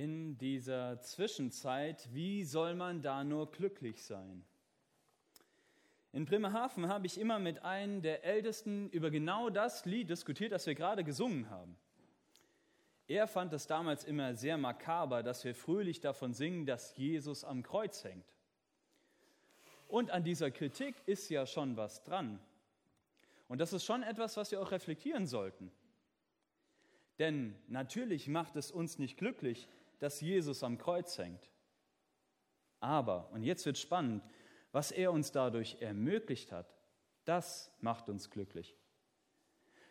in dieser Zwischenzeit, wie soll man da nur glücklich sein? In Bremerhaven habe ich immer mit einem der Ältesten über genau das Lied diskutiert, das wir gerade gesungen haben. Er fand es damals immer sehr makaber, dass wir fröhlich davon singen, dass Jesus am Kreuz hängt. Und an dieser Kritik ist ja schon was dran. Und das ist schon etwas, was wir auch reflektieren sollten. Denn natürlich macht es uns nicht glücklich, dass Jesus am Kreuz hängt. Aber, und jetzt wird spannend, was er uns dadurch ermöglicht hat, das macht uns glücklich.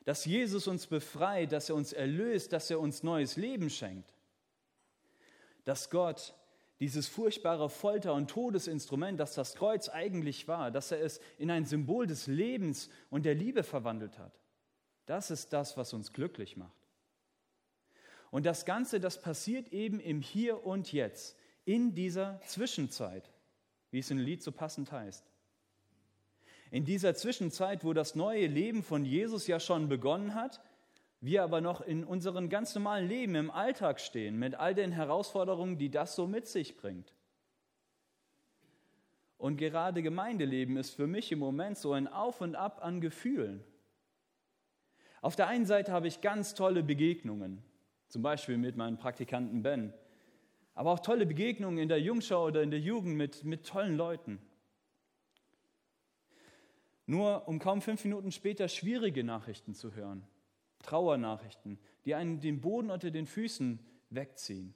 Dass Jesus uns befreit, dass er uns erlöst, dass er uns neues Leben schenkt. Dass Gott dieses furchtbare Folter- und Todesinstrument, das das Kreuz eigentlich war, dass er es in ein Symbol des Lebens und der Liebe verwandelt hat. Das ist das, was uns glücklich macht. Und das Ganze, das passiert eben im Hier und Jetzt, in dieser Zwischenzeit, wie es im Lied so passend heißt. In dieser Zwischenzeit, wo das neue Leben von Jesus ja schon begonnen hat, wir aber noch in unserem ganz normalen Leben im Alltag stehen, mit all den Herausforderungen, die das so mit sich bringt. Und gerade Gemeindeleben ist für mich im Moment so ein Auf und Ab an Gefühlen. Auf der einen Seite habe ich ganz tolle Begegnungen, zum Beispiel mit meinem Praktikanten Ben. Aber auch tolle Begegnungen in der Jungschau oder in der Jugend mit, mit tollen Leuten. Nur um kaum fünf Minuten später schwierige Nachrichten zu hören. Trauernachrichten, die einen den Boden unter den Füßen wegziehen.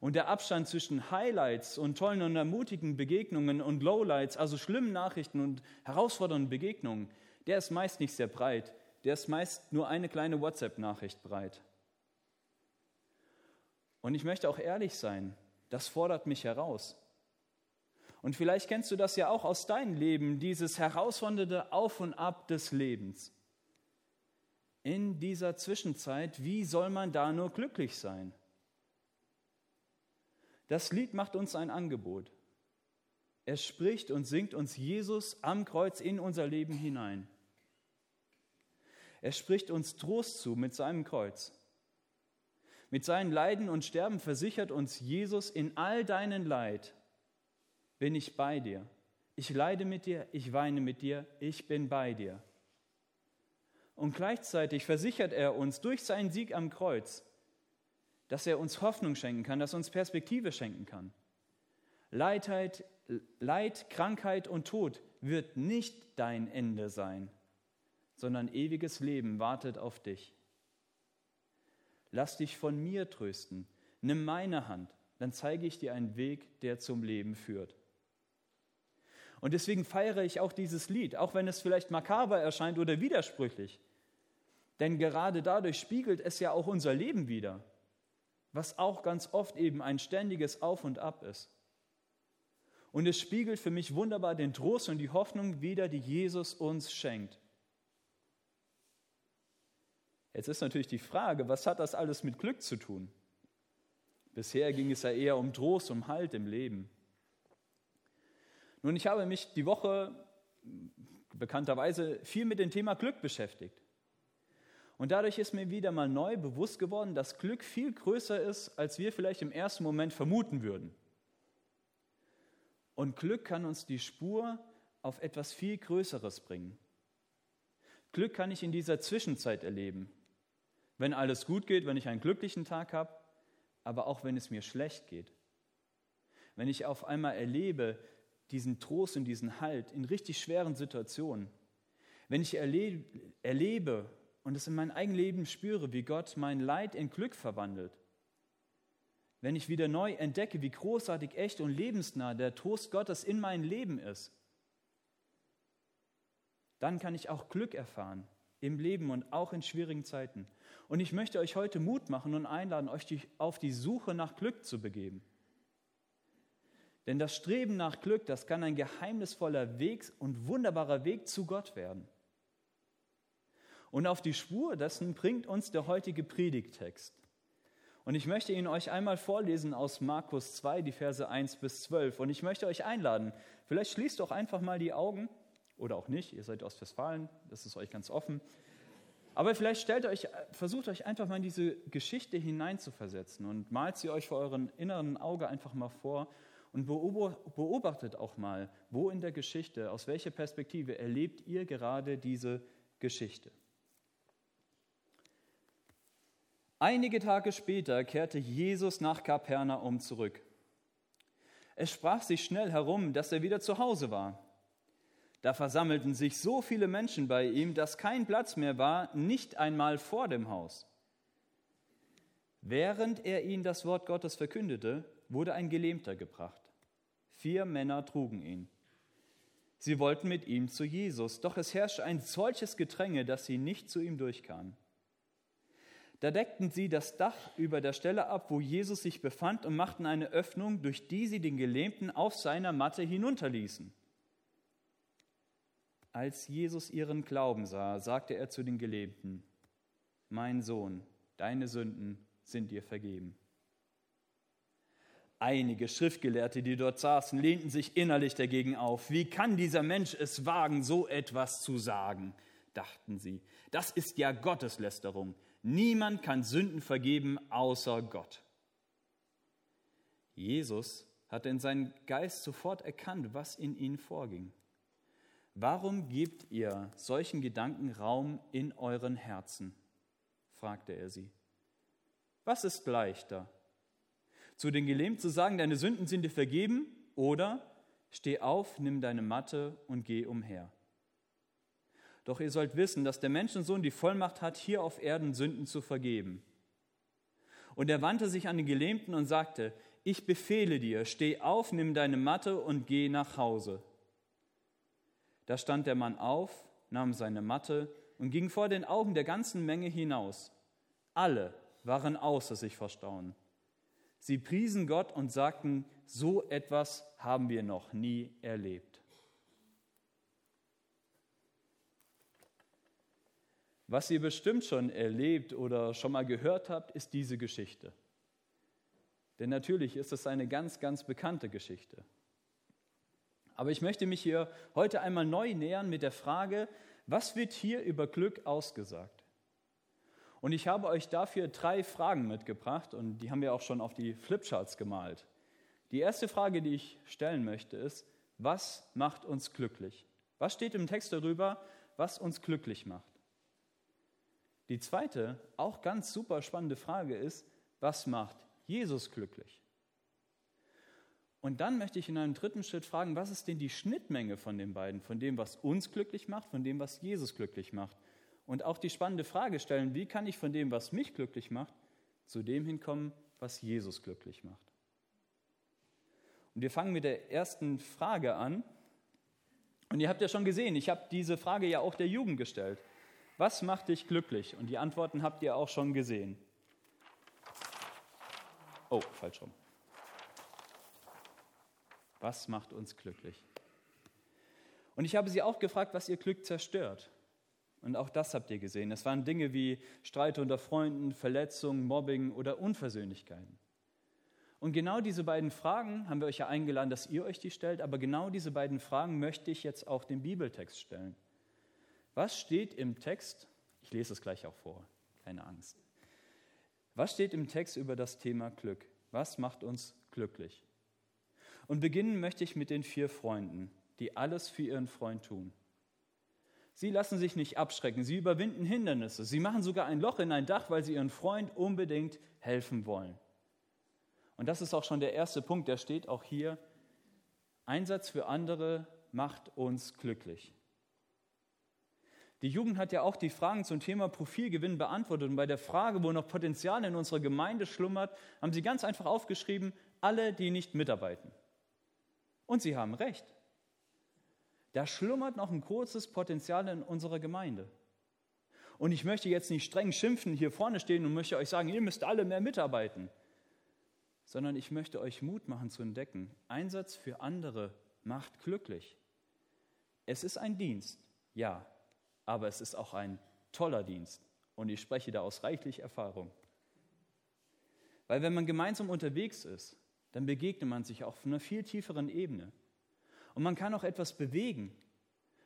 Und der Abstand zwischen Highlights und tollen und ermutigen Begegnungen und Lowlights, also schlimmen Nachrichten und herausfordernden Begegnungen, der ist meist nicht sehr breit. Der ist meist nur eine kleine WhatsApp-Nachricht breit. Und ich möchte auch ehrlich sein, das fordert mich heraus. Und vielleicht kennst du das ja auch aus deinem Leben, dieses herausfordernde Auf und Ab des Lebens. In dieser Zwischenzeit, wie soll man da nur glücklich sein? Das Lied macht uns ein Angebot. Er spricht und singt uns Jesus am Kreuz in unser Leben hinein. Er spricht uns Trost zu mit seinem Kreuz. Mit seinen Leiden und Sterben versichert uns Jesus in all deinen Leid, bin ich bei dir. Ich leide mit dir, ich weine mit dir, ich bin bei dir. Und gleichzeitig versichert er uns durch seinen Sieg am Kreuz, dass er uns Hoffnung schenken kann, dass er uns Perspektive schenken kann. Leidheit, Leid, Krankheit und Tod wird nicht dein Ende sein, sondern ewiges Leben wartet auf dich. Lass dich von mir trösten. Nimm meine Hand, dann zeige ich dir einen Weg, der zum Leben führt. Und deswegen feiere ich auch dieses Lied, auch wenn es vielleicht makaber erscheint oder widersprüchlich. Denn gerade dadurch spiegelt es ja auch unser Leben wider, was auch ganz oft eben ein ständiges Auf und Ab ist. Und es spiegelt für mich wunderbar den Trost und die Hoffnung wider, die Jesus uns schenkt. Jetzt ist natürlich die Frage, was hat das alles mit Glück zu tun? Bisher ging es ja eher um Trost, um Halt im Leben. Nun, ich habe mich die Woche bekannterweise viel mit dem Thema Glück beschäftigt. Und dadurch ist mir wieder mal neu bewusst geworden, dass Glück viel größer ist, als wir vielleicht im ersten Moment vermuten würden. Und Glück kann uns die Spur auf etwas viel Größeres bringen. Glück kann ich in dieser Zwischenzeit erleben wenn alles gut geht, wenn ich einen glücklichen Tag habe, aber auch wenn es mir schlecht geht. Wenn ich auf einmal erlebe diesen Trost und diesen Halt in richtig schweren Situationen. Wenn ich erlebe, erlebe und es in meinem eigenen Leben spüre, wie Gott mein Leid in Glück verwandelt. Wenn ich wieder neu entdecke, wie großartig, echt und lebensnah der Trost Gottes in meinem Leben ist, dann kann ich auch Glück erfahren im Leben und auch in schwierigen Zeiten. Und ich möchte euch heute Mut machen und einladen, euch auf die Suche nach Glück zu begeben. Denn das Streben nach Glück, das kann ein geheimnisvoller Weg und wunderbarer Weg zu Gott werden. Und auf die Spur dessen bringt uns der heutige Predigtext. Und ich möchte ihn euch einmal vorlesen aus Markus 2, die Verse 1 bis 12. Und ich möchte euch einladen, vielleicht schließt doch einfach mal die Augen oder auch nicht, ihr seid aus Westfalen, das ist euch ganz offen. Aber vielleicht stellt euch, versucht euch einfach mal in diese Geschichte hineinzuversetzen und malt sie euch vor eurem inneren Auge einfach mal vor und beobachtet auch mal, wo in der Geschichte, aus welcher Perspektive erlebt ihr gerade diese Geschichte. Einige Tage später kehrte Jesus nach Kapernaum zurück. Es sprach sich schnell herum, dass er wieder zu Hause war. Da versammelten sich so viele Menschen bei ihm, dass kein Platz mehr war, nicht einmal vor dem Haus. Während er ihnen das Wort Gottes verkündete, wurde ein Gelähmter gebracht. Vier Männer trugen ihn. Sie wollten mit ihm zu Jesus, doch es herrschte ein solches Gedränge, dass sie nicht zu ihm durchkamen. Da deckten sie das Dach über der Stelle ab, wo Jesus sich befand, und machten eine Öffnung, durch die sie den Gelähmten auf seiner Matte hinunterließen. Als Jesus ihren Glauben sah, sagte er zu den Gelähmten, Mein Sohn, deine Sünden sind dir vergeben. Einige Schriftgelehrte, die dort saßen, lehnten sich innerlich dagegen auf. Wie kann dieser Mensch es wagen, so etwas zu sagen? dachten sie. Das ist ja Gotteslästerung. Niemand kann Sünden vergeben außer Gott. Jesus hatte in seinem Geist sofort erkannt, was in ihnen vorging. Warum gebt ihr solchen Gedanken Raum in euren Herzen? fragte er sie. Was ist leichter? Zu den Gelähmten zu sagen, deine Sünden sind dir vergeben, oder steh auf, nimm deine Matte und geh umher. Doch ihr sollt wissen, dass der Menschensohn die Vollmacht hat, hier auf Erden Sünden zu vergeben. Und er wandte sich an den Gelähmten und sagte, ich befehle dir, steh auf, nimm deine Matte und geh nach Hause. Da stand der Mann auf, nahm seine Matte und ging vor den Augen der ganzen Menge hinaus. Alle waren außer sich vor Staunen. Sie priesen Gott und sagten, so etwas haben wir noch nie erlebt. Was ihr bestimmt schon erlebt oder schon mal gehört habt, ist diese Geschichte. Denn natürlich ist es eine ganz, ganz bekannte Geschichte. Aber ich möchte mich hier heute einmal neu nähern mit der Frage, was wird hier über Glück ausgesagt? Und ich habe euch dafür drei Fragen mitgebracht und die haben wir auch schon auf die Flipcharts gemalt. Die erste Frage, die ich stellen möchte, ist, was macht uns glücklich? Was steht im Text darüber, was uns glücklich macht? Die zweite, auch ganz super spannende Frage ist, was macht Jesus glücklich? Und dann möchte ich in einem dritten Schritt fragen, was ist denn die Schnittmenge von den beiden, von dem, was uns glücklich macht, von dem, was Jesus glücklich macht? Und auch die spannende Frage stellen, wie kann ich von dem, was mich glücklich macht, zu dem hinkommen, was Jesus glücklich macht? Und wir fangen mit der ersten Frage an. Und ihr habt ja schon gesehen, ich habe diese Frage ja auch der Jugend gestellt. Was macht dich glücklich? Und die Antworten habt ihr auch schon gesehen. Oh, falsch rum. Was macht uns glücklich? Und ich habe sie auch gefragt, was ihr Glück zerstört. Und auch das habt ihr gesehen. Es waren Dinge wie Streit unter Freunden, Verletzungen, Mobbing oder Unversöhnlichkeiten. Und genau diese beiden Fragen haben wir euch ja eingeladen, dass ihr euch die stellt, aber genau diese beiden Fragen möchte ich jetzt auch dem Bibeltext stellen. Was steht im Text? Ich lese es gleich auch vor, keine Angst. Was steht im Text über das Thema Glück? Was macht uns glücklich? Und beginnen möchte ich mit den vier Freunden, die alles für ihren Freund tun. Sie lassen sich nicht abschrecken, sie überwinden Hindernisse, sie machen sogar ein Loch in ein Dach, weil sie ihren Freund unbedingt helfen wollen. Und das ist auch schon der erste Punkt, der steht auch hier. Einsatz für andere macht uns glücklich. Die Jugend hat ja auch die Fragen zum Thema Profilgewinn beantwortet. Und bei der Frage, wo noch Potenzial in unserer Gemeinde schlummert, haben sie ganz einfach aufgeschrieben, alle, die nicht mitarbeiten. Und sie haben recht. Da schlummert noch ein kurzes Potenzial in unserer Gemeinde. Und ich möchte jetzt nicht streng schimpfen, hier vorne stehen und möchte euch sagen, ihr müsst alle mehr mitarbeiten, sondern ich möchte euch Mut machen zu entdecken, Einsatz für andere macht glücklich. Es ist ein Dienst, ja, aber es ist auch ein toller Dienst. Und ich spreche da aus reichlich Erfahrung. Weil wenn man gemeinsam unterwegs ist, dann begegnet man sich auf einer viel tieferen Ebene. Und man kann auch etwas bewegen,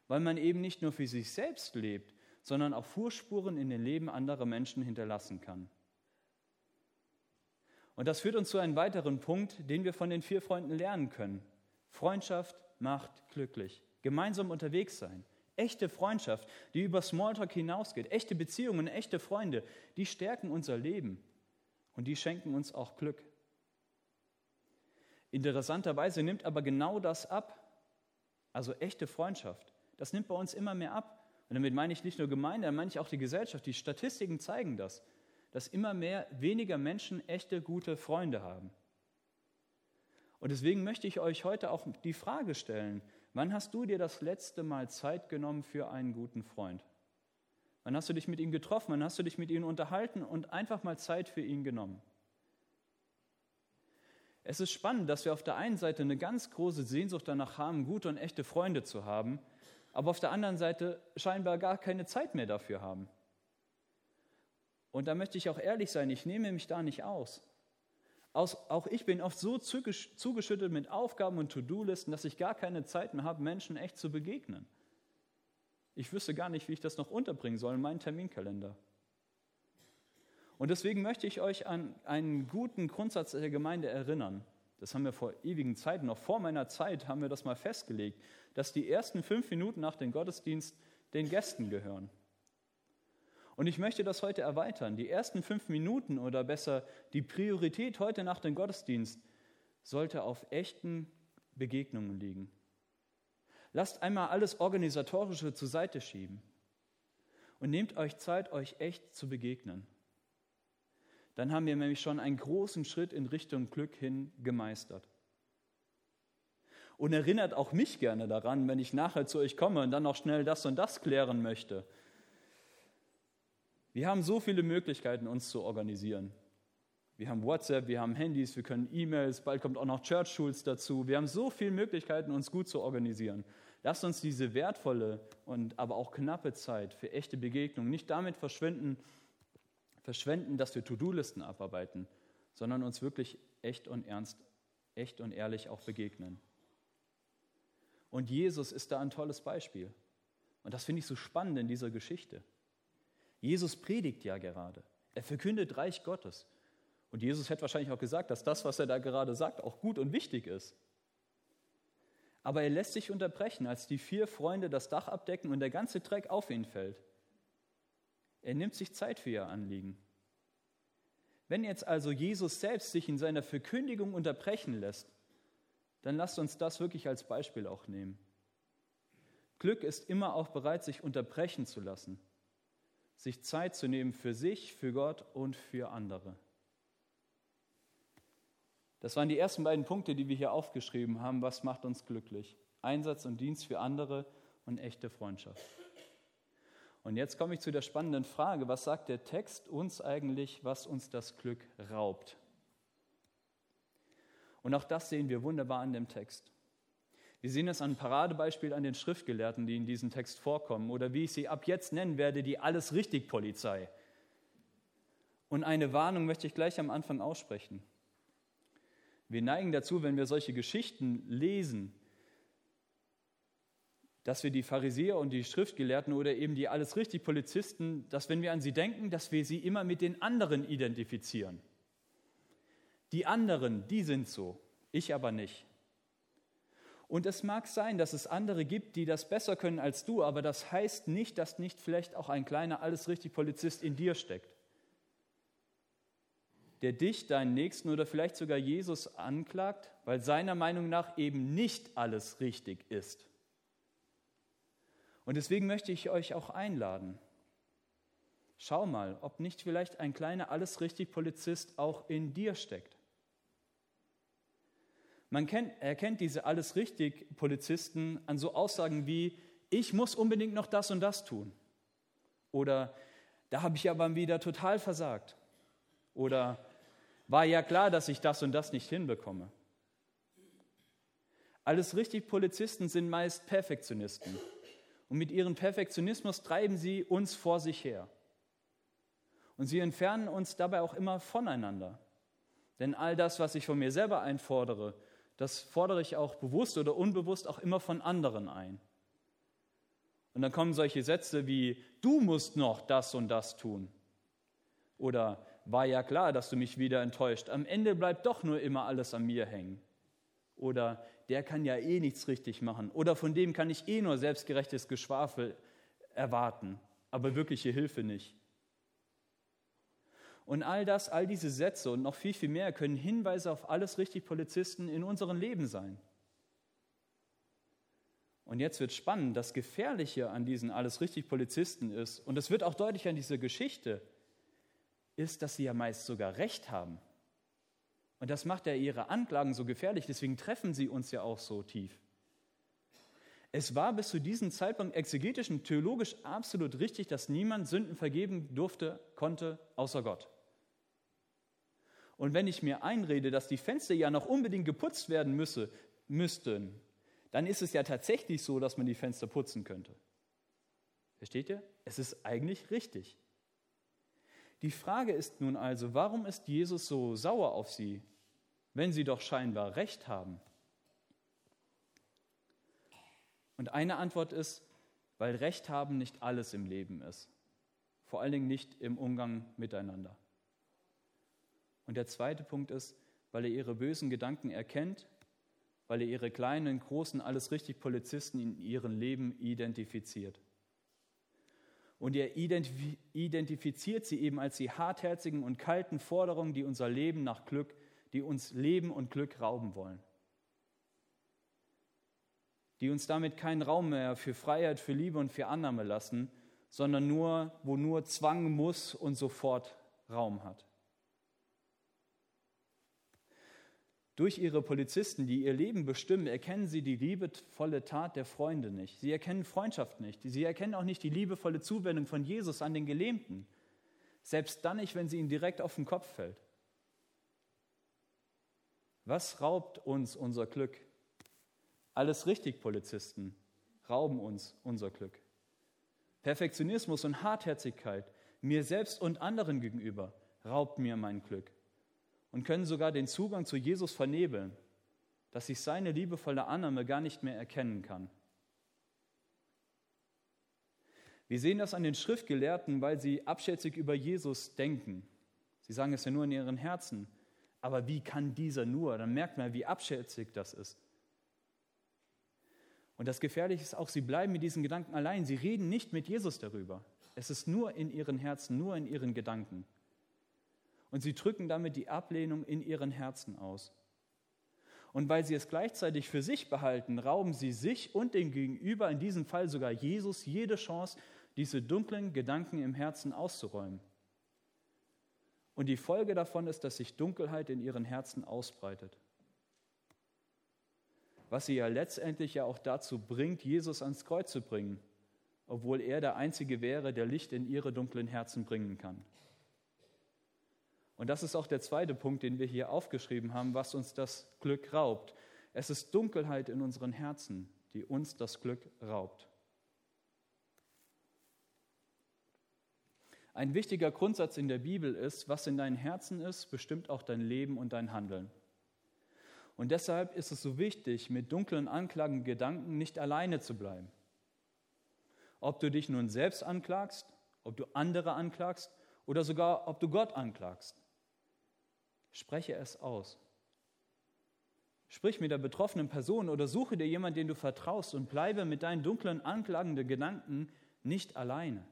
weil man eben nicht nur für sich selbst lebt, sondern auch Fußspuren in den Leben anderer Menschen hinterlassen kann. Und das führt uns zu einem weiteren Punkt, den wir von den vier Freunden lernen können. Freundschaft macht glücklich. Gemeinsam unterwegs sein. Echte Freundschaft, die über Smalltalk hinausgeht. Echte Beziehungen, echte Freunde, die stärken unser Leben und die schenken uns auch Glück. Interessanterweise nimmt aber genau das ab. Also echte Freundschaft. Das nimmt bei uns immer mehr ab. Und damit meine ich nicht nur Gemeinde, damit meine ich auch die Gesellschaft. Die Statistiken zeigen das dass immer mehr weniger Menschen echte gute Freunde haben. Und deswegen möchte ich euch heute auch die Frage stellen, wann hast du dir das letzte Mal Zeit genommen für einen guten Freund? Wann hast du dich mit ihm getroffen? Wann hast du dich mit ihm unterhalten und einfach mal Zeit für ihn genommen? Es ist spannend, dass wir auf der einen Seite eine ganz große Sehnsucht danach haben, gute und echte Freunde zu haben, aber auf der anderen Seite scheinbar gar keine Zeit mehr dafür haben. Und da möchte ich auch ehrlich sein, ich nehme mich da nicht aus. auch ich bin oft so zugeschüttet mit Aufgaben und To-Do-Listen, dass ich gar keine Zeit mehr habe, Menschen echt zu begegnen. Ich wüsste gar nicht, wie ich das noch unterbringen soll in meinen Terminkalender. Und deswegen möchte ich euch an einen guten Grundsatz der Gemeinde erinnern. Das haben wir vor ewigen Zeiten, noch vor meiner Zeit haben wir das mal festgelegt, dass die ersten fünf Minuten nach dem Gottesdienst den Gästen gehören. Und ich möchte das heute erweitern. Die ersten fünf Minuten oder besser die Priorität heute nach dem Gottesdienst sollte auf echten Begegnungen liegen. Lasst einmal alles Organisatorische zur Seite schieben und nehmt euch Zeit, euch echt zu begegnen. Dann haben wir nämlich schon einen großen Schritt in Richtung Glück hin gemeistert. Und erinnert auch mich gerne daran, wenn ich nachher zu euch komme und dann noch schnell das und das klären möchte wir haben so viele Möglichkeiten, uns zu organisieren. Wir haben WhatsApp, wir haben Handys, wir können E-Mails, bald kommt auch noch Church Schools dazu. Wir haben so viele Möglichkeiten, uns gut zu organisieren. Lasst uns diese wertvolle und aber auch knappe Zeit für echte Begegnungen nicht damit verschwenden, verschwenden, dass wir To-Do-Listen abarbeiten, sondern uns wirklich echt und ernst, echt und ehrlich auch begegnen. Und Jesus ist da ein tolles Beispiel. Und das finde ich so spannend in dieser Geschichte. Jesus predigt ja gerade. Er verkündet Reich Gottes. Und Jesus hätte wahrscheinlich auch gesagt, dass das, was er da gerade sagt, auch gut und wichtig ist. Aber er lässt sich unterbrechen, als die vier Freunde das Dach abdecken und der ganze Dreck auf ihn fällt. Er nimmt sich Zeit für ihr Anliegen. Wenn jetzt also Jesus selbst sich in seiner Verkündigung unterbrechen lässt, dann lasst uns das wirklich als Beispiel auch nehmen. Glück ist immer auch bereit, sich unterbrechen zu lassen sich Zeit zu nehmen für sich, für Gott und für andere. Das waren die ersten beiden Punkte, die wir hier aufgeschrieben haben. Was macht uns glücklich? Einsatz und Dienst für andere und echte Freundschaft. Und jetzt komme ich zu der spannenden Frage, was sagt der Text uns eigentlich, was uns das Glück raubt? Und auch das sehen wir wunderbar an dem Text. Wir sehen es an Paradebeispiel an den Schriftgelehrten, die in diesem Text vorkommen, oder wie ich sie ab jetzt nennen werde, die alles richtig Polizei. Und eine Warnung möchte ich gleich am Anfang aussprechen. Wir neigen dazu, wenn wir solche Geschichten lesen, dass wir die Pharisäer und die Schriftgelehrten oder eben die alles richtig Polizisten, dass wenn wir an sie denken, dass wir sie immer mit den anderen identifizieren. Die anderen, die sind so, ich aber nicht. Und es mag sein, dass es andere gibt, die das besser können als du, aber das heißt nicht, dass nicht vielleicht auch ein kleiner alles richtig Polizist in dir steckt, der dich, deinen Nächsten oder vielleicht sogar Jesus anklagt, weil seiner Meinung nach eben nicht alles richtig ist. Und deswegen möchte ich euch auch einladen. Schau mal, ob nicht vielleicht ein kleiner alles richtig Polizist auch in dir steckt. Man kennt, erkennt diese alles richtig Polizisten an so Aussagen wie, ich muss unbedingt noch das und das tun. Oder da habe ich aber wieder total versagt. Oder war ja klar, dass ich das und das nicht hinbekomme. Alles richtig Polizisten sind meist Perfektionisten. Und mit ihrem Perfektionismus treiben sie uns vor sich her. Und sie entfernen uns dabei auch immer voneinander. Denn all das, was ich von mir selber einfordere, das fordere ich auch bewusst oder unbewusst auch immer von anderen ein. Und dann kommen solche Sätze wie, du musst noch das und das tun. Oder war ja klar, dass du mich wieder enttäuscht. Am Ende bleibt doch nur immer alles an mir hängen. Oder der kann ja eh nichts richtig machen. Oder von dem kann ich eh nur selbstgerechtes Geschwafel erwarten, aber wirkliche Hilfe nicht. Und all das, all diese Sätze und noch viel, viel mehr können Hinweise auf alles richtig Polizisten in unserem Leben sein. Und jetzt wird spannend, das Gefährliche an diesen alles richtig Polizisten ist, und das wird auch deutlich an dieser Geschichte, ist, dass sie ja meist sogar Recht haben. Und das macht ja ihre Anklagen so gefährlich, deswegen treffen sie uns ja auch so tief. Es war bis zu diesem Zeitpunkt exegetisch und theologisch absolut richtig, dass niemand Sünden vergeben durfte, konnte, außer Gott. Und wenn ich mir einrede, dass die Fenster ja noch unbedingt geputzt werden müsse, müssten, dann ist es ja tatsächlich so, dass man die Fenster putzen könnte. Versteht ihr? Es ist eigentlich richtig. Die Frage ist nun also, warum ist Jesus so sauer auf sie, wenn sie doch scheinbar recht haben? Und eine Antwort ist, weil Recht haben nicht alles im Leben ist. Vor allen Dingen nicht im Umgang miteinander. Und der zweite Punkt ist, weil er ihre bösen Gedanken erkennt, weil er ihre kleinen, großen, alles richtig Polizisten in ihrem Leben identifiziert. Und er identifiziert sie eben als die hartherzigen und kalten Forderungen, die unser Leben nach Glück, die uns Leben und Glück rauben wollen. Die uns damit keinen Raum mehr für Freiheit, für Liebe und für Annahme lassen, sondern nur, wo nur Zwang muss und sofort Raum hat. Durch ihre Polizisten, die ihr Leben bestimmen, erkennen sie die liebevolle Tat der Freunde nicht. Sie erkennen Freundschaft nicht. Sie erkennen auch nicht die liebevolle Zuwendung von Jesus an den Gelähmten. Selbst dann nicht, wenn sie ihm direkt auf den Kopf fällt. Was raubt uns unser Glück? Alles richtig, Polizisten, rauben uns unser Glück. Perfektionismus und Hartherzigkeit mir selbst und anderen gegenüber raubt mir mein Glück und können sogar den Zugang zu Jesus vernebeln, dass ich seine liebevolle Annahme gar nicht mehr erkennen kann. Wir sehen das an den Schriftgelehrten, weil sie abschätzig über Jesus denken. Sie sagen es ja nur in ihren Herzen. Aber wie kann dieser nur? Dann merkt man, wie abschätzig das ist. Und das Gefährliche ist auch, sie bleiben mit diesen Gedanken allein. Sie reden nicht mit Jesus darüber. Es ist nur in ihren Herzen, nur in ihren Gedanken und sie drücken damit die Ablehnung in ihren Herzen aus. Und weil sie es gleichzeitig für sich behalten, rauben sie sich und dem Gegenüber, in diesem Fall sogar Jesus, jede Chance, diese dunklen Gedanken im Herzen auszuräumen. Und die Folge davon ist, dass sich Dunkelheit in ihren Herzen ausbreitet. Was sie ja letztendlich ja auch dazu bringt, Jesus ans Kreuz zu bringen, obwohl er der Einzige wäre, der Licht in ihre dunklen Herzen bringen kann. Und das ist auch der zweite Punkt, den wir hier aufgeschrieben haben, was uns das Glück raubt. Es ist Dunkelheit in unseren Herzen, die uns das Glück raubt. Ein wichtiger Grundsatz in der Bibel ist, was in deinem Herzen ist, bestimmt auch dein Leben und dein Handeln. Und deshalb ist es so wichtig, mit dunklen Anklagen, Gedanken nicht alleine zu bleiben. Ob du dich nun selbst anklagst, ob du andere anklagst oder sogar ob du Gott anklagst. Spreche es aus. Sprich mit der betroffenen Person oder suche dir jemanden, den du vertraust und bleibe mit deinen dunklen, anklagenden Gedanken nicht alleine.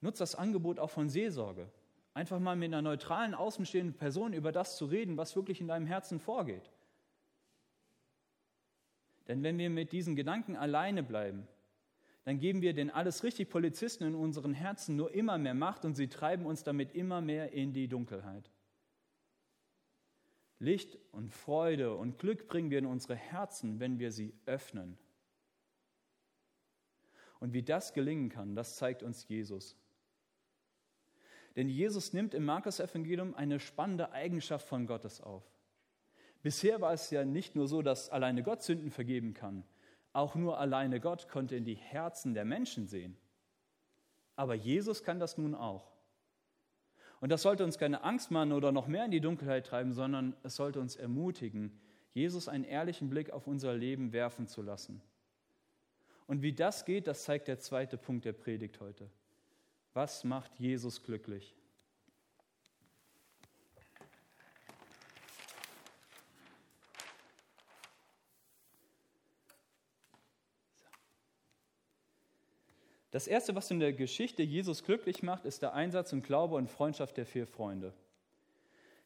Nutz das Angebot auch von Seelsorge. Einfach mal mit einer neutralen, außenstehenden Person über das zu reden, was wirklich in deinem Herzen vorgeht. Denn wenn wir mit diesen Gedanken alleine bleiben, dann geben wir den alles richtig Polizisten in unseren Herzen nur immer mehr Macht und sie treiben uns damit immer mehr in die Dunkelheit. Licht und Freude und Glück bringen wir in unsere Herzen, wenn wir sie öffnen. Und wie das gelingen kann, das zeigt uns Jesus. Denn Jesus nimmt im Markus-Evangelium eine spannende Eigenschaft von Gottes auf. Bisher war es ja nicht nur so, dass alleine Gott Sünden vergeben kann, auch nur alleine Gott konnte in die Herzen der Menschen sehen. Aber Jesus kann das nun auch. Und das sollte uns keine Angst machen oder noch mehr in die Dunkelheit treiben, sondern es sollte uns ermutigen, Jesus einen ehrlichen Blick auf unser Leben werfen zu lassen. Und wie das geht, das zeigt der zweite Punkt der Predigt heute. Was macht Jesus glücklich? Das Erste, was in der Geschichte Jesus glücklich macht, ist der Einsatz und Glaube und Freundschaft der vier Freunde.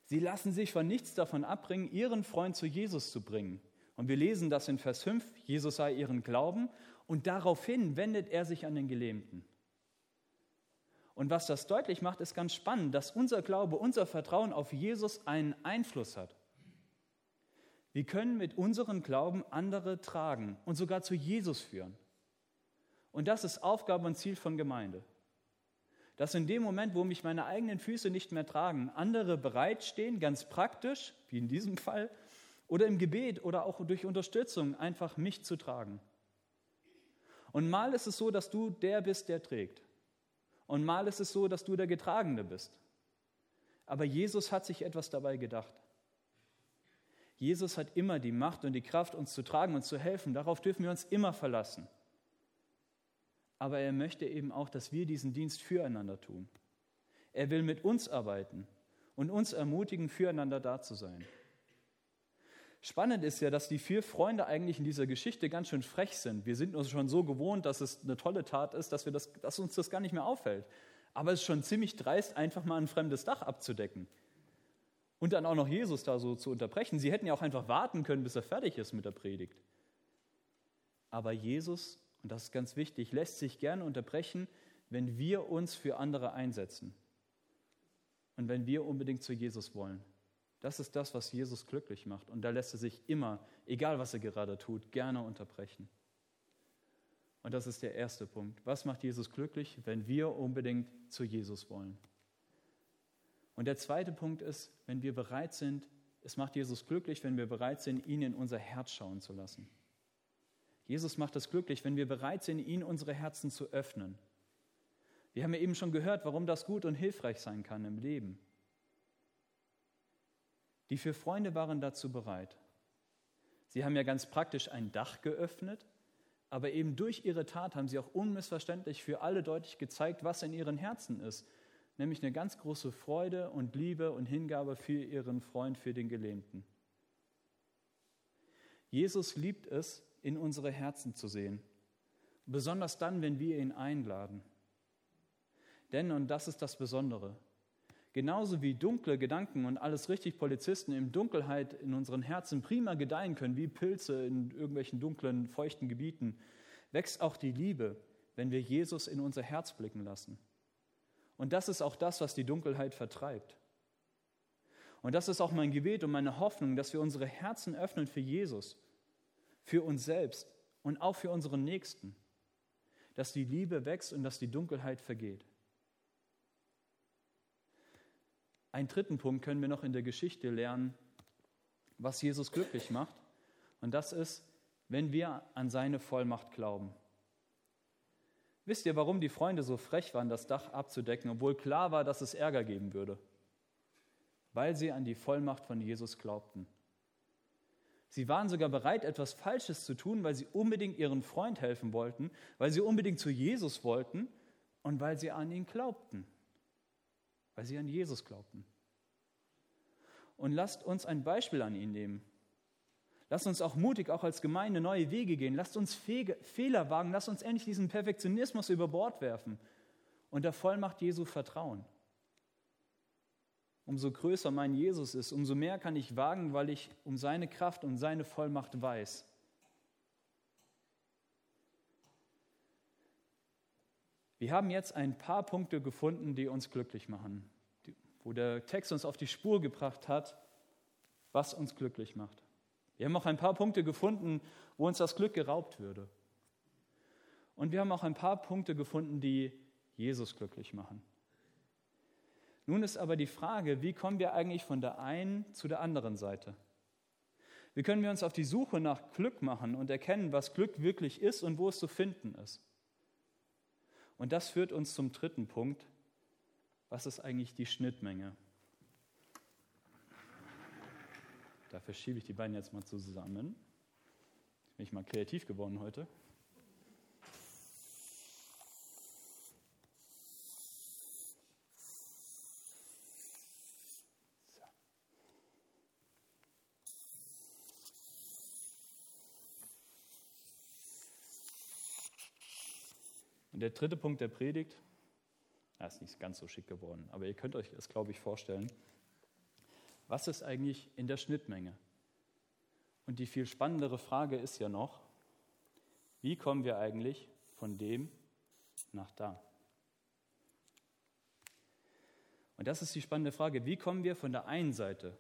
Sie lassen sich von nichts davon abbringen, ihren Freund zu Jesus zu bringen. Und wir lesen das in Vers 5, Jesus sei ihren Glauben und daraufhin wendet er sich an den Gelähmten. Und was das deutlich macht, ist ganz spannend, dass unser Glaube, unser Vertrauen auf Jesus einen Einfluss hat. Wir können mit unserem Glauben andere tragen und sogar zu Jesus führen. Und das ist Aufgabe und Ziel von Gemeinde. Dass in dem Moment, wo mich meine eigenen Füße nicht mehr tragen, andere bereitstehen, ganz praktisch, wie in diesem Fall, oder im Gebet oder auch durch Unterstützung, einfach mich zu tragen. Und mal ist es so, dass du der bist, der trägt. Und mal ist es so, dass du der Getragene bist. Aber Jesus hat sich etwas dabei gedacht. Jesus hat immer die Macht und die Kraft, uns zu tragen und zu helfen. Darauf dürfen wir uns immer verlassen aber er möchte eben auch, dass wir diesen Dienst füreinander tun. Er will mit uns arbeiten und uns ermutigen, füreinander da zu sein. Spannend ist ja, dass die vier Freunde eigentlich in dieser Geschichte ganz schön frech sind. Wir sind uns schon so gewohnt, dass es eine tolle Tat ist, dass, wir das, dass uns das gar nicht mehr auffällt. Aber es ist schon ziemlich dreist, einfach mal ein fremdes Dach abzudecken. Und dann auch noch Jesus da so zu unterbrechen. Sie hätten ja auch einfach warten können, bis er fertig ist mit der Predigt. Aber Jesus und das ist ganz wichtig, lässt sich gerne unterbrechen, wenn wir uns für andere einsetzen und wenn wir unbedingt zu Jesus wollen. Das ist das, was Jesus glücklich macht. Und da lässt er sich immer, egal was er gerade tut, gerne unterbrechen. Und das ist der erste Punkt. Was macht Jesus glücklich, wenn wir unbedingt zu Jesus wollen? Und der zweite Punkt ist, wenn wir bereit sind, es macht Jesus glücklich, wenn wir bereit sind, ihn in unser Herz schauen zu lassen. Jesus macht es glücklich, wenn wir bereit sind, ihn unsere Herzen zu öffnen. Wir haben ja eben schon gehört, warum das gut und hilfreich sein kann im Leben. Die vier Freunde waren dazu bereit. Sie haben ja ganz praktisch ein Dach geöffnet, aber eben durch ihre Tat haben sie auch unmissverständlich für alle deutlich gezeigt, was in ihren Herzen ist, nämlich eine ganz große Freude und Liebe und Hingabe für ihren Freund, für den Gelähmten. Jesus liebt es, in unsere Herzen zu sehen. Besonders dann, wenn wir ihn einladen. Denn, und das ist das Besondere, genauso wie dunkle Gedanken und alles richtig Polizisten in Dunkelheit in unseren Herzen prima gedeihen können, wie Pilze in irgendwelchen dunklen, feuchten Gebieten, wächst auch die Liebe, wenn wir Jesus in unser Herz blicken lassen. Und das ist auch das, was die Dunkelheit vertreibt. Und das ist auch mein Gebet und meine Hoffnung, dass wir unsere Herzen öffnen für Jesus für uns selbst und auch für unseren Nächsten, dass die Liebe wächst und dass die Dunkelheit vergeht. Einen dritten Punkt können wir noch in der Geschichte lernen, was Jesus glücklich macht. Und das ist, wenn wir an seine Vollmacht glauben. Wisst ihr, warum die Freunde so frech waren, das Dach abzudecken, obwohl klar war, dass es Ärger geben würde? Weil sie an die Vollmacht von Jesus glaubten. Sie waren sogar bereit, etwas Falsches zu tun, weil sie unbedingt ihren Freund helfen wollten, weil sie unbedingt zu Jesus wollten und weil sie an ihn glaubten. Weil sie an Jesus glaubten. Und lasst uns ein Beispiel an ihn nehmen. Lasst uns auch mutig, auch als Gemeinde, neue Wege gehen. Lasst uns Fehler wagen. Lasst uns endlich diesen Perfektionismus über Bord werfen und der Vollmacht Jesu vertrauen umso größer mein Jesus ist, umso mehr kann ich wagen, weil ich um seine Kraft und seine Vollmacht weiß. Wir haben jetzt ein paar Punkte gefunden, die uns glücklich machen, wo der Text uns auf die Spur gebracht hat, was uns glücklich macht. Wir haben auch ein paar Punkte gefunden, wo uns das Glück geraubt würde. Und wir haben auch ein paar Punkte gefunden, die Jesus glücklich machen. Nun ist aber die Frage, wie kommen wir eigentlich von der einen zu der anderen Seite? Wie können wir uns auf die Suche nach Glück machen und erkennen, was Glück wirklich ist und wo es zu finden ist? Und das führt uns zum dritten Punkt. Was ist eigentlich die Schnittmenge? Dafür schiebe ich die beiden jetzt mal zusammen. Bin ich mal kreativ geworden heute. Und der dritte Punkt der Predigt, ja, ist nicht ganz so schick geworden, aber ihr könnt euch das, glaube ich, vorstellen. Was ist eigentlich in der Schnittmenge? Und die viel spannendere Frage ist ja noch, wie kommen wir eigentlich von dem nach da? Und das ist die spannende Frage, wie kommen wir von der einen Seite,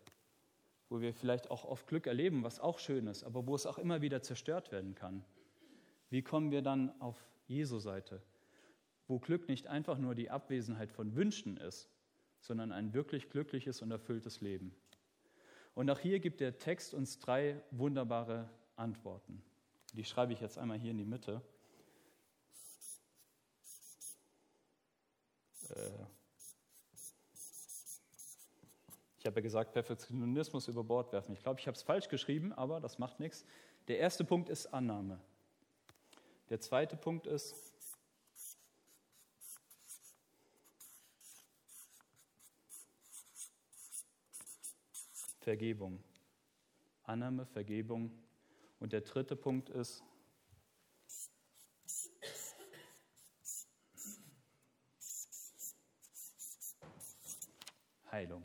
wo wir vielleicht auch oft Glück erleben, was auch schön ist, aber wo es auch immer wieder zerstört werden kann, wie kommen wir dann auf Jesu Seite, wo Glück nicht einfach nur die Abwesenheit von Wünschen ist, sondern ein wirklich glückliches und erfülltes Leben. Und auch hier gibt der Text uns drei wunderbare Antworten. Die schreibe ich jetzt einmal hier in die Mitte. Äh, ich habe ja gesagt, Perfektionismus über Bord werfen. Ich glaube, ich habe es falsch geschrieben, aber das macht nichts. Der erste Punkt ist Annahme. Der zweite Punkt ist Vergebung. Annahme, Vergebung. Und der dritte Punkt ist Heilung.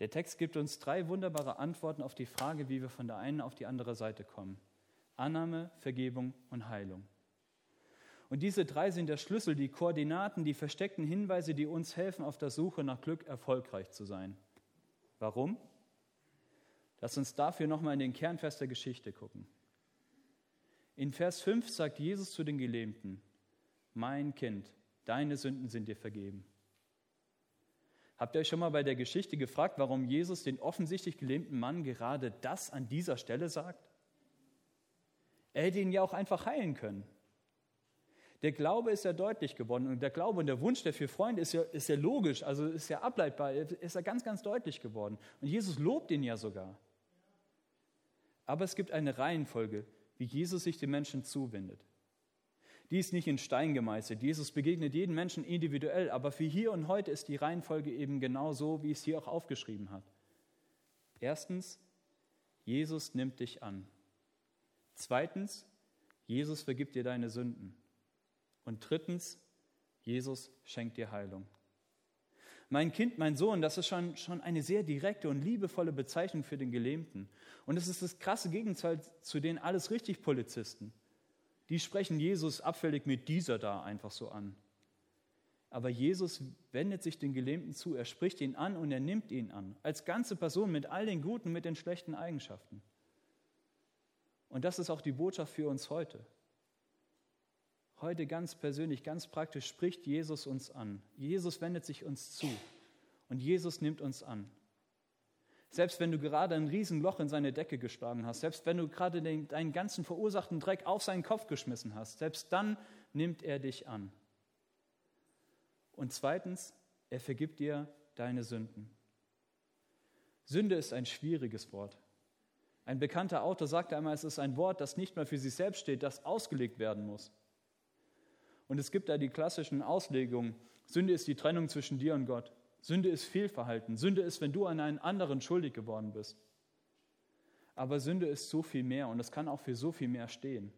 Der Text gibt uns drei wunderbare Antworten auf die Frage, wie wir von der einen auf die andere Seite kommen. Annahme, Vergebung und Heilung. Und diese drei sind der Schlüssel, die Koordinaten, die versteckten Hinweise, die uns helfen, auf der Suche nach Glück erfolgreich zu sein. Warum? Lass uns dafür nochmal in den Kernvers der Geschichte gucken. In Vers 5 sagt Jesus zu den Gelähmten, mein Kind, deine Sünden sind dir vergeben. Habt ihr euch schon mal bei der Geschichte gefragt, warum Jesus den offensichtlich gelähmten Mann gerade das an dieser Stelle sagt? Er hätte ihn ja auch einfach heilen können. Der Glaube ist ja deutlich geworden und der Glaube und der Wunsch der vier Freunde ist ja, ist ja logisch, also ist ja ableitbar, ist ja ganz, ganz deutlich geworden. Und Jesus lobt ihn ja sogar. Aber es gibt eine Reihenfolge, wie Jesus sich den Menschen zuwendet. Die ist nicht in Stein gemeißelt. Jesus begegnet jedem Menschen individuell, aber für hier und heute ist die Reihenfolge eben genau so, wie es hier auch aufgeschrieben hat. Erstens, Jesus nimmt dich an. Zweitens, Jesus vergibt dir deine Sünden. Und drittens, Jesus schenkt dir Heilung. Mein Kind, mein Sohn, das ist schon, schon eine sehr direkte und liebevolle Bezeichnung für den Gelähmten. Und es ist das krasse Gegenteil zu den alles richtig Polizisten. Die sprechen Jesus abfällig mit dieser da einfach so an. Aber Jesus wendet sich den Gelähmten zu, er spricht ihn an und er nimmt ihn an, als ganze Person mit all den guten, mit den schlechten Eigenschaften. Und das ist auch die Botschaft für uns heute. Heute ganz persönlich, ganz praktisch spricht Jesus uns an. Jesus wendet sich uns zu und Jesus nimmt uns an. Selbst wenn du gerade ein Riesenloch in seine Decke geschlagen hast, selbst wenn du gerade den, deinen ganzen verursachten Dreck auf seinen Kopf geschmissen hast, selbst dann nimmt er dich an. Und zweitens, er vergibt dir deine Sünden. Sünde ist ein schwieriges Wort. Ein bekannter Autor sagte einmal, es ist ein Wort, das nicht mehr für sich selbst steht, das ausgelegt werden muss. Und es gibt da die klassischen Auslegungen. Sünde ist die Trennung zwischen dir und Gott. Sünde ist Fehlverhalten. Sünde ist, wenn du an einen anderen schuldig geworden bist. Aber Sünde ist so viel mehr und es kann auch für so viel mehr stehen.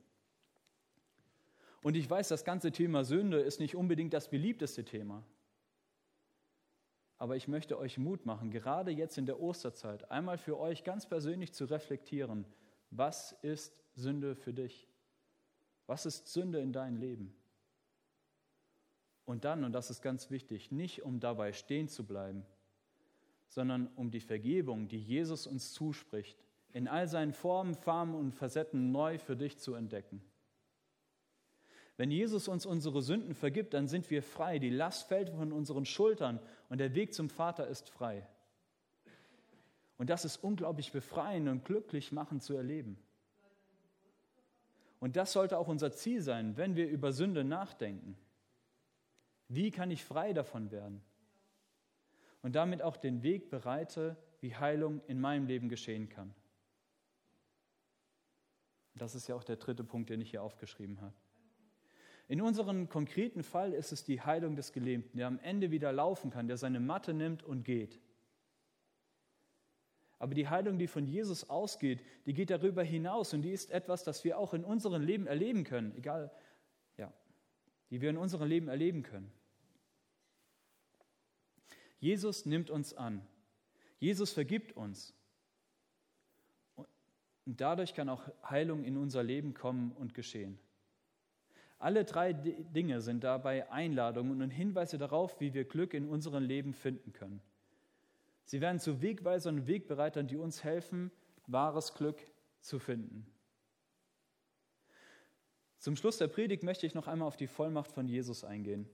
Und ich weiß, das ganze Thema Sünde ist nicht unbedingt das beliebteste Thema. Aber ich möchte euch Mut machen, gerade jetzt in der Osterzeit, einmal für euch ganz persönlich zu reflektieren, was ist Sünde für dich? Was ist Sünde in deinem Leben? Und dann, und das ist ganz wichtig, nicht um dabei stehen zu bleiben, sondern um die Vergebung, die Jesus uns zuspricht, in all seinen Formen, Farben und Facetten neu für dich zu entdecken. Wenn Jesus uns unsere Sünden vergibt, dann sind wir frei. Die Last fällt von unseren Schultern und der Weg zum Vater ist frei. Und das ist unglaublich befreiend und glücklich machend zu erleben. Und das sollte auch unser Ziel sein, wenn wir über Sünde nachdenken. Wie kann ich frei davon werden? Und damit auch den Weg bereite, wie Heilung in meinem Leben geschehen kann. Das ist ja auch der dritte Punkt, den ich hier aufgeschrieben habe. In unserem konkreten Fall ist es die Heilung des Gelähmten, der am Ende wieder laufen kann, der seine Matte nimmt und geht. Aber die Heilung, die von Jesus ausgeht, die geht darüber hinaus und die ist etwas, das wir auch in unserem Leben erleben können, egal ja, die wir in unserem Leben erleben können. Jesus nimmt uns an. Jesus vergibt uns. Und dadurch kann auch Heilung in unser Leben kommen und geschehen. Alle drei Dinge sind dabei Einladungen und Hinweise darauf, wie wir Glück in unserem Leben finden können. Sie werden zu Wegweisern und Wegbereitern, die uns helfen, wahres Glück zu finden. Zum Schluss der Predigt möchte ich noch einmal auf die Vollmacht von Jesus eingehen.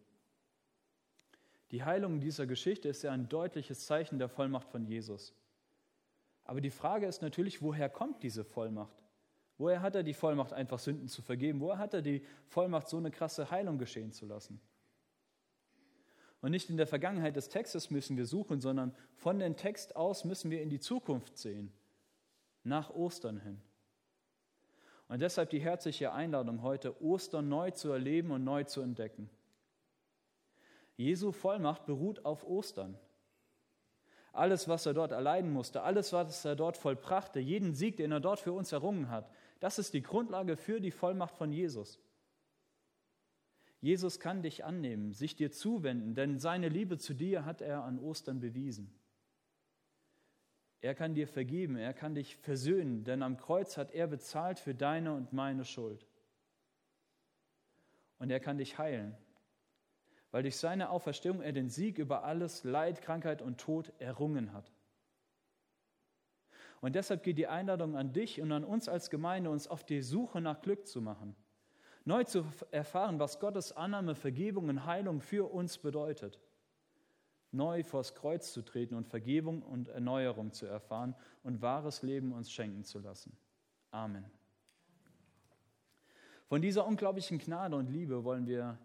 Die Heilung dieser Geschichte ist ja ein deutliches Zeichen der Vollmacht von Jesus. Aber die Frage ist natürlich, woher kommt diese Vollmacht? Woher hat er die Vollmacht, einfach Sünden zu vergeben? Woher hat er die Vollmacht, so eine krasse Heilung geschehen zu lassen? Und nicht in der Vergangenheit des Textes müssen wir suchen, sondern von dem Text aus müssen wir in die Zukunft sehen, nach Ostern hin. Und deshalb die herzliche Einladung heute, Ostern neu zu erleben und neu zu entdecken. Jesu Vollmacht beruht auf Ostern. Alles, was er dort erleiden musste, alles, was er dort vollbrachte, jeden Sieg, den er dort für uns errungen hat, das ist die Grundlage für die Vollmacht von Jesus. Jesus kann dich annehmen, sich dir zuwenden, denn seine Liebe zu dir hat er an Ostern bewiesen. Er kann dir vergeben, er kann dich versöhnen, denn am Kreuz hat er bezahlt für deine und meine Schuld. Und er kann dich heilen, weil durch seine Auferstehung er den Sieg über alles Leid, Krankheit und Tod errungen hat. Und deshalb geht die Einladung an dich und an uns als Gemeinde, uns auf die Suche nach Glück zu machen, neu zu erfahren, was Gottes Annahme, Vergebung und Heilung für uns bedeutet neu vors Kreuz zu treten und Vergebung und Erneuerung zu erfahren und wahres Leben uns schenken zu lassen. Amen. Von dieser unglaublichen Gnade und Liebe wollen wir